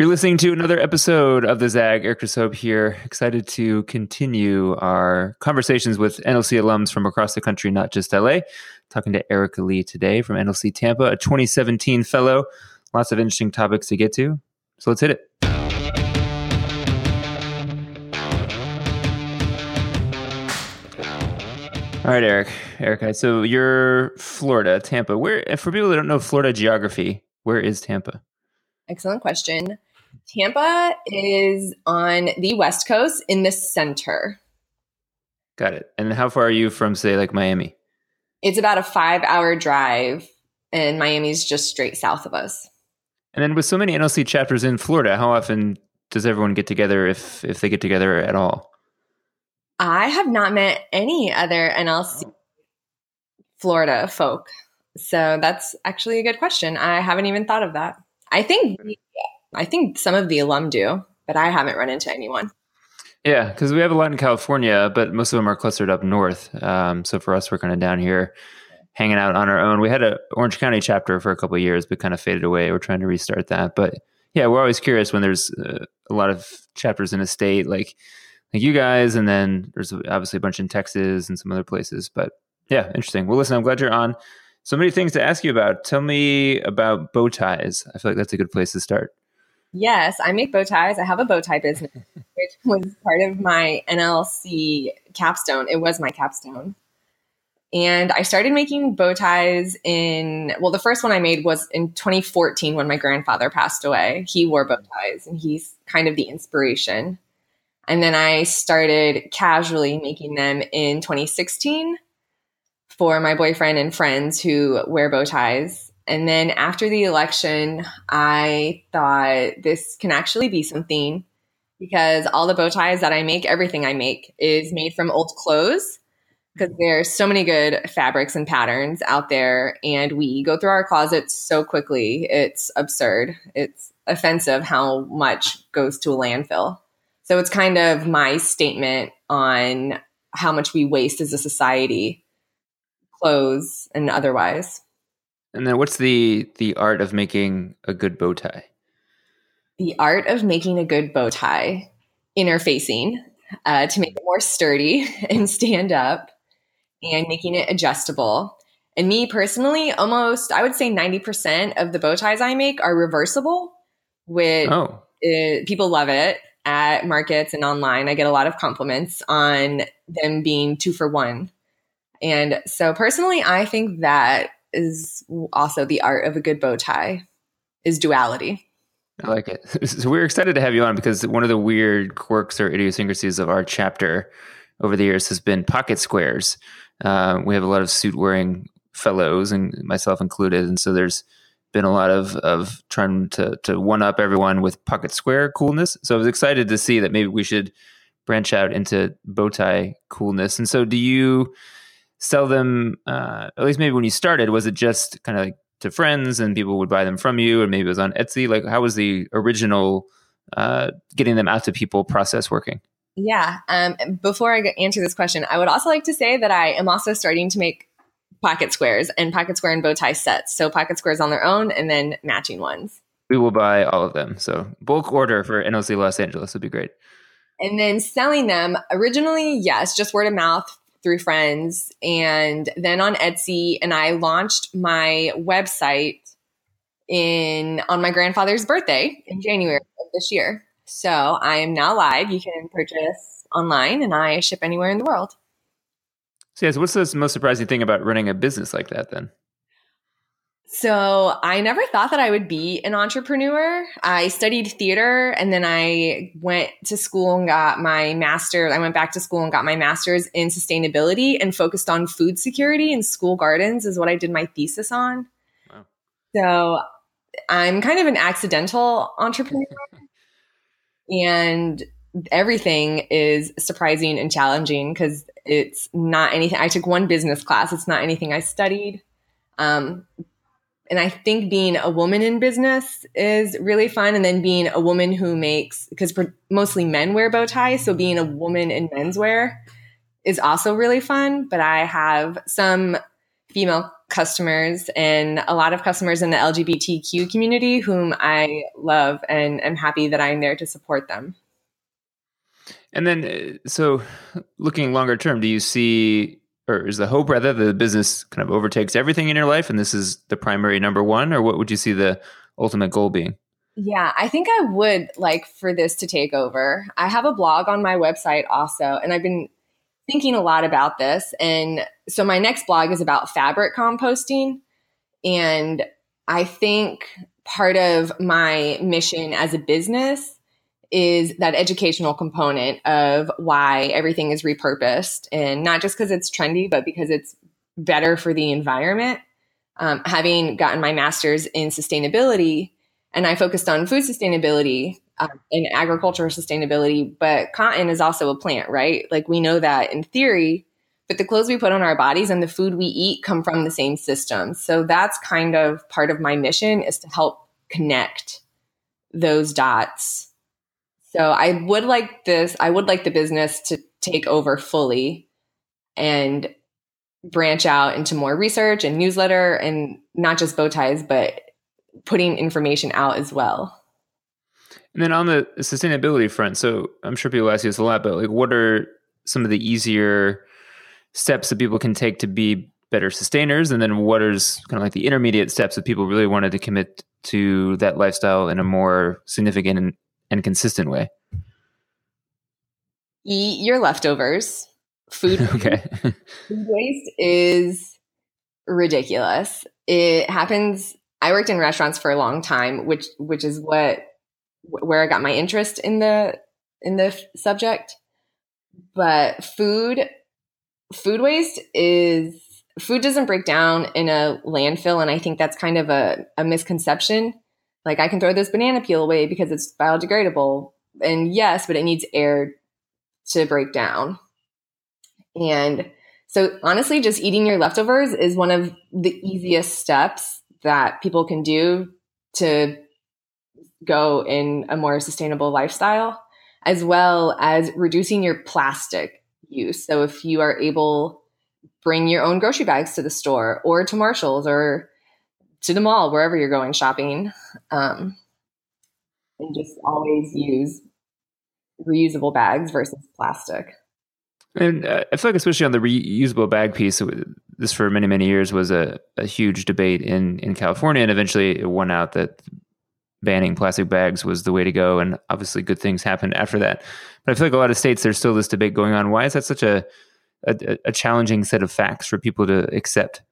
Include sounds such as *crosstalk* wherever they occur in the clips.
You're listening to another episode of the Zag. Eric Soap here. Excited to continue our conversations with NLC alums from across the country, not just LA. Talking to Ericka Leigh today from NLC Tampa, a 2017 fellow. Lots of interesting topics to get to. So let's hit it. All right, Eric. Ericka, so you're Florida, Tampa. Where, for people that don't know Florida geography, where is Tampa? Excellent question. Tampa is on the West Coast in the center. Got it. And how far are you from, say, like Miami? It's about a five hour drive, and Miami's just straight south of us. And then with so many NLC chapters in Florida, how often does everyone get together if if they get together at all? I have not met any other NLC Florida folk. So that's actually a good question. I haven't even thought of that. I think I think some of the alum do, but I haven't run into anyone. Yeah, because we have a lot in California, but most of them are clustered up north. Um, so for us, we're kind of down here hanging out on our own. We had a Orange County chapter for a couple years, but kind of faded away. We're trying to restart that. But yeah, we're always curious when there's uh, a lot of chapters in a state like like you guys, and then there's obviously a bunch in Texas and some other places. But yeah, interesting. Well, listen, I'm glad you're on. So many things to ask you about. Tell me about bow ties. I feel like that's a good place to start. Yes, I make bow ties. I have a bow tie business, *laughs* which was part of my NLC capstone. It was my capstone. And I started making bow ties in, well, the first one I made was in 2014 when my grandfather passed away. He wore bow ties and he's kind of the inspiration. And then I started casually making them in 2016 for my boyfriend and friends who wear bow ties and then after the election, I thought this can actually be something because all the bow ties that I make, everything I make is made from old clothes because there's so many good fabrics and patterns out there and we go through our closets so quickly. It's absurd. It's offensive how much goes to a landfill. So it's kind of my statement on how much we waste as a society, clothes and otherwise. And then what's the the art of making a good bow tie? The art of making a good bow tie, interfacing uh, to make it more sturdy *laughs* and stand up, and making it adjustable. And me personally, almost I would say ninety percent of the bow ties I make are reversible. Which oh. people love it at markets and online. I get a lot of compliments on them being two for one. And so personally, I think that is also the art of a good bow tie is duality. I like it. *laughs* So we're excited to have you on because one of the weird quirks or idiosyncrasies of our chapter over the years has been pocket squares. Uh, we have a lot of suit wearing fellows, and myself included, and so there's been a lot of of trying to to one up everyone with pocket square coolness. So I was excited to see that maybe we should branch out into bow tie coolness. And so, do you? Sell them uh, at least maybe when you started was it just kind of like to friends and people would buy them from you or maybe it was on etsy? Like how was the original uh, getting them out to people process working? Yeah um, before i answer this question i would also like to say that i am also starting to make pocket squares and pocket square and bow tie sets. So pocket squares on their own and then matching ones. We will buy all of them. So bulk order for nlc los angeles would be great. And then selling them originally yes just word of mouth through friends and then on Etsy. And I launched my website in on my grandfather's birthday in January of this year. So I am now live. You can purchase online and I ship anywhere in the world. So, yes, what's the most surprising thing about running a business like that then? So I never thought that I would be an entrepreneur. I studied theater and then I went to school and got my master's. I went back to school and got my master's in sustainability and focused on food security and school gardens is what I did my thesis on. Wow. So I'm kind of an accidental entrepreneur *laughs* and everything is surprising and challenging because it's not anything. I took one business class. It's not anything I studied. Um, and I think being a woman in business is really fun. And then being a woman who makes, because mostly men wear bow ties. So being a woman in menswear is also really fun. But I have some female customers and a lot of customers in the LGBTQ community whom I love and am happy that I'm there to support them. And then, uh, so looking longer term, do you see, or is the hope rather the business kind of overtakes everything in your life and this is the primary number one, or what would you see the ultimate goal being? Yeah, I think I would like for this to take over. I have a blog on my website also, and I've been thinking a lot about this. And so my next blog is about fabric composting. And I think part of my mission as a business is that educational component of why everything is repurposed and not just because it's trendy, but because it's better for the environment. Um, having gotten my master's in sustainability and I focused on food sustainability um, and agricultural sustainability, but cotton is also a plant, right? Like we know that in theory, but the clothes we put on our bodies and the food we eat come from the same system. So that's kind of part of my mission is to help connect those dots so I would like this, I would like the business to take over fully and branch out into more research and newsletter and not just bow ties, but putting information out as well. And then on the sustainability front, so I'm sure people ask you this a lot, but like what are some of the easier steps that people can take to be better sustainers? And then what is kind of like the intermediate steps that people really wanted to commit to that lifestyle in a more significant and and consistent way? Eat your leftovers. Food, *laughs* okay. food waste is ridiculous. It happens. I worked in restaurants for a long time, which which is what where I got my interest in the in the subject. But food food waste is food doesn't break down in a landfill and I think that's kind of a, a misconception. Like I can throw this banana peel away because it's biodegradable. And yes, but it needs air to break down. And so honestly, just eating your leftovers is one of the easiest steps that people can do to go in a more sustainable lifestyle, as well as reducing your plastic use. So if you are able bring your own grocery bags to the store or to Marshalls or to the mall, wherever you're going shopping, um, and just always use reusable bags versus plastic. And uh, I feel like, especially on the reusable bag piece, this for many, many years was a, a huge debate in, in California. And eventually it won out that banning plastic bags was the way to go. And obviously, good things happened after that. But I feel like a lot of states, there's still this debate going on. Why is that such a, a, a challenging set of facts for people to accept?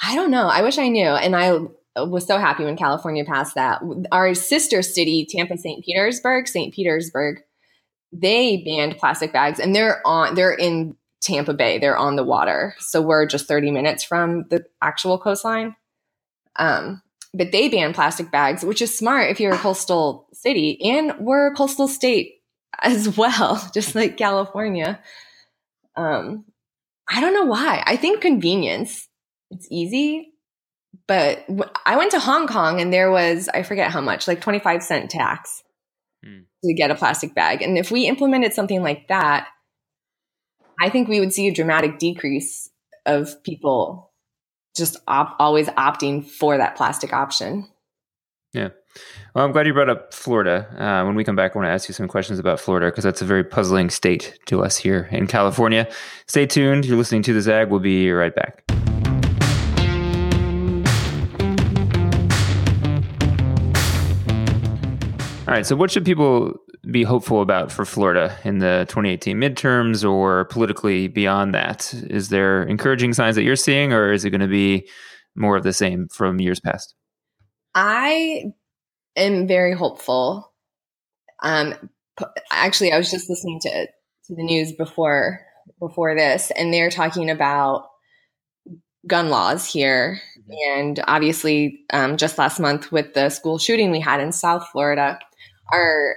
I don't know. I wish I knew. And I was so happy when California passed that. Our sister city, Tampa St. Petersburg, St. Petersburg, they banned plastic bags and they're on they're in Tampa Bay. They're on the water. So we're just 30 minutes from the actual coastline. Um, but they banned plastic bags, which is smart if you're a coastal city. And we're a coastal state as well, *laughs* just like California. Um, I don't know why. I think convenience it's easy. But I went to Hong Kong and there was, I forget how much, like 25 cent tax hmm. to get a plastic bag. And if we implemented something like that, I think we would see a dramatic decrease of people just op- always opting for that plastic option. Yeah. Well, I'm glad you brought up Florida. Uh, when we come back, I want to ask you some questions about Florida because that's a very puzzling state to us here in California. Stay tuned. You're listening to The Zag. We'll be right back. All right. So, what should people be hopeful about for Florida in the 2018 midterms or politically beyond that? Is there encouraging signs that you're seeing, or is it going to be more of the same from years past? I am very hopeful. Um, actually, I was just listening to to the news before before this, and they're talking about gun laws here. Mm-hmm. And obviously, um, just last month with the school shooting we had in South Florida, our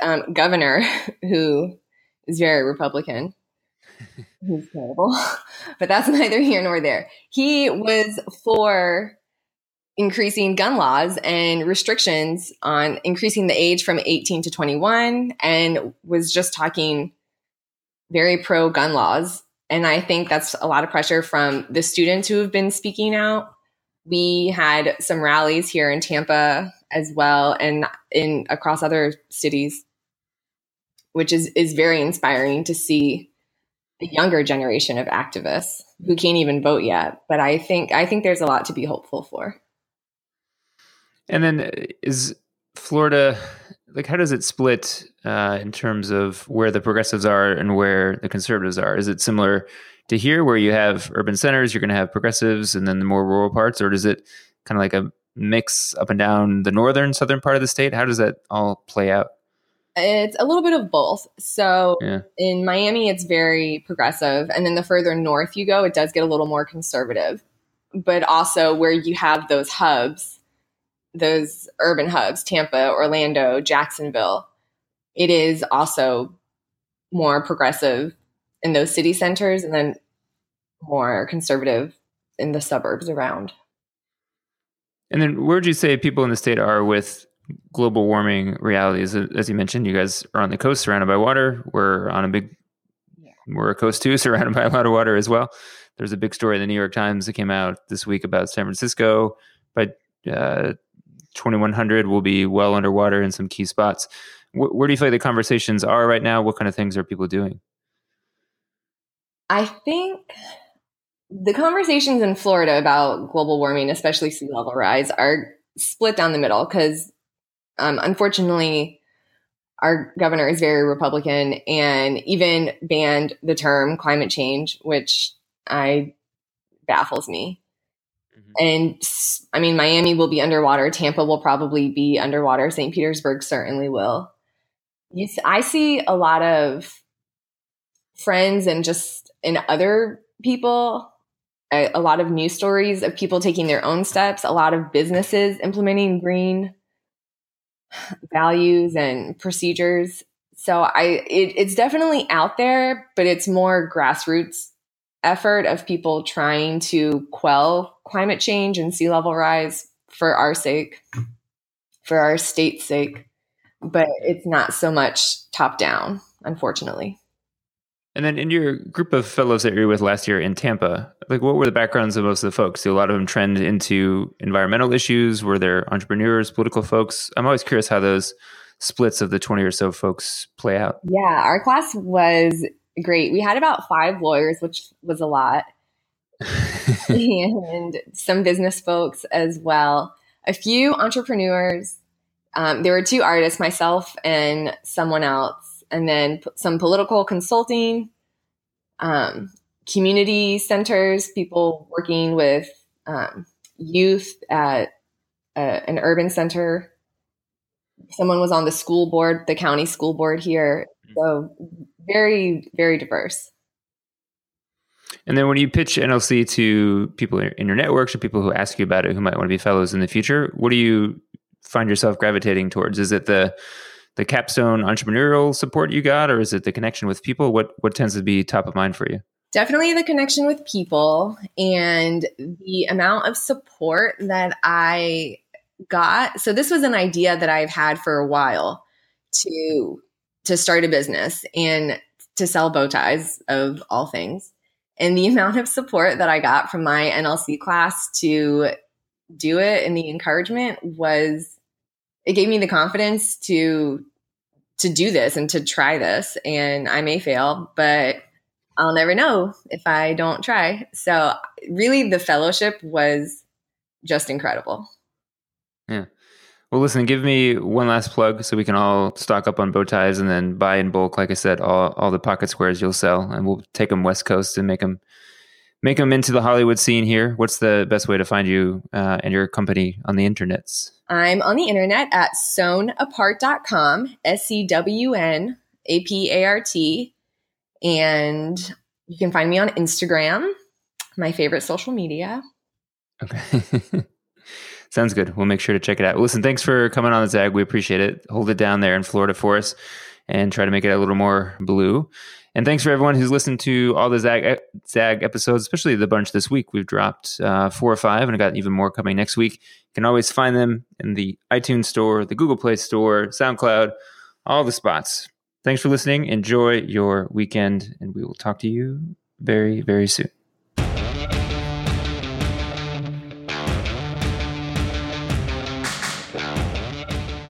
um, governor, *laughs* who is very Republican, *laughs* he's terrible, *laughs* but that's neither here nor there. He was for increasing gun laws and restrictions on increasing the age from 18 to 21 and was just talking very pro gun laws And I think that's a lot of pressure from the students who have been speaking out. We had some rallies here in Tampa as well and in across other cities, which is, is very inspiring to see the younger generation of activists who can't even vote yet. But I think I think there's a lot to be hopeful for. And then is Florida like how does it split uh, in terms of where the progressives are and where the conservatives are? Is it similar to here, where you have urban centers, you're going to have progressives, and then the more rural parts, or does it kind of like a mix up and down the northern, southern part of the state? How does that all play out? It's a little bit of both. So yeah. in Miami, it's very progressive, and then the further north you go, it does get a little more conservative. But also where you have those hubs those urban hubs, Tampa, Orlando, Jacksonville, it is also more progressive in those city centers and then more conservative in the suburbs around. And then where would you say people in the state are with global warming realities? As you mentioned, you guys are on the coast surrounded by water. We're on a big, yeah. we're a coast too, *laughs* surrounded by a lot of water as well. There's a big story in the New York Times that came out this week about San Francisco by uh, 2100 will be well underwater in some key spots. Where, where do you feel like the conversations are right now? What kind of things are people doing? I think the conversations in Florida about global warming, especially sea level rise, are split down the middle because um, unfortunately, our governor is very Republican and even banned the term climate change, which I baffles me. And I mean, Miami will be underwater. Tampa will probably be underwater. St. Petersburg certainly will. You, I see a lot of friends and just in other people, a, a lot of news stories of people taking their own steps, a lot of businesses implementing green values and procedures. So I, it, it's definitely out there, but it's more grassroots effort of people trying to quell climate change and sea level rise for our sake, for our state's sake. But it's not so much top down, unfortunately. And then in your group of fellows that you were with last year in Tampa, like what were the backgrounds of most of the folks? Do a lot of them trend into environmental issues? Were there entrepreneurs, political folks? I'm always curious how those splits of the 20 or so folks play out. Yeah, our class was great. We had about five lawyers, which was a lot, *laughs* and some business folks as well. A few entrepreneurs. Um, there were two artists, myself and someone else, and then p- some political consulting, um, community centers, people working with um, youth at a, an urban center. Someone was on the school board, the county school board here. Mm-hmm. So very, very diverse. And then when you pitch NLC to people in your networks or people who ask you about it who might want to be fellows in the future, what do you find yourself gravitating towards? Is it the the capstone entrepreneurial support you got or is it the connection with people? What what tends to be top of mind for you? Definitely the connection with people and the amount of support that I got. So this was an idea that I've had for a while to to start a business and to sell bow ties of all things. And the *laughs* amount of support that I got from my NLC class to do it and the encouragement was it gave me the confidence to to do this and to try this and I may fail, but I'll never know if I don't try. So really the fellowship was just incredible. Yeah. Well, listen, give me one last plug so we can all stock up on bow ties and then buy in bulk. Like I said, all, all the pocket squares you'll sell, and we'll take them West Coast and make them make them into the Hollywood scene here. What's the best way to find you uh, and your company on the internets? I'm on the internet at sewnapart.com, S C W N A P A R T. And you can find me on Instagram, my favorite social media. Okay. *laughs* Sounds good. We'll make sure to check it out. Listen, thanks for coming on the Zag. We appreciate it. Hold it down there in Florida for us and try to make it a little more blue. And thanks for everyone who's listened to all the Zag Zag episodes, especially the bunch this week. We've dropped uh, four or five, and I got even more coming next week. You can always find them in the iTunes Store, the Google Play Store, SoundCloud, all the spots. Thanks for listening. Enjoy your weekend, and we will talk to you very, very soon.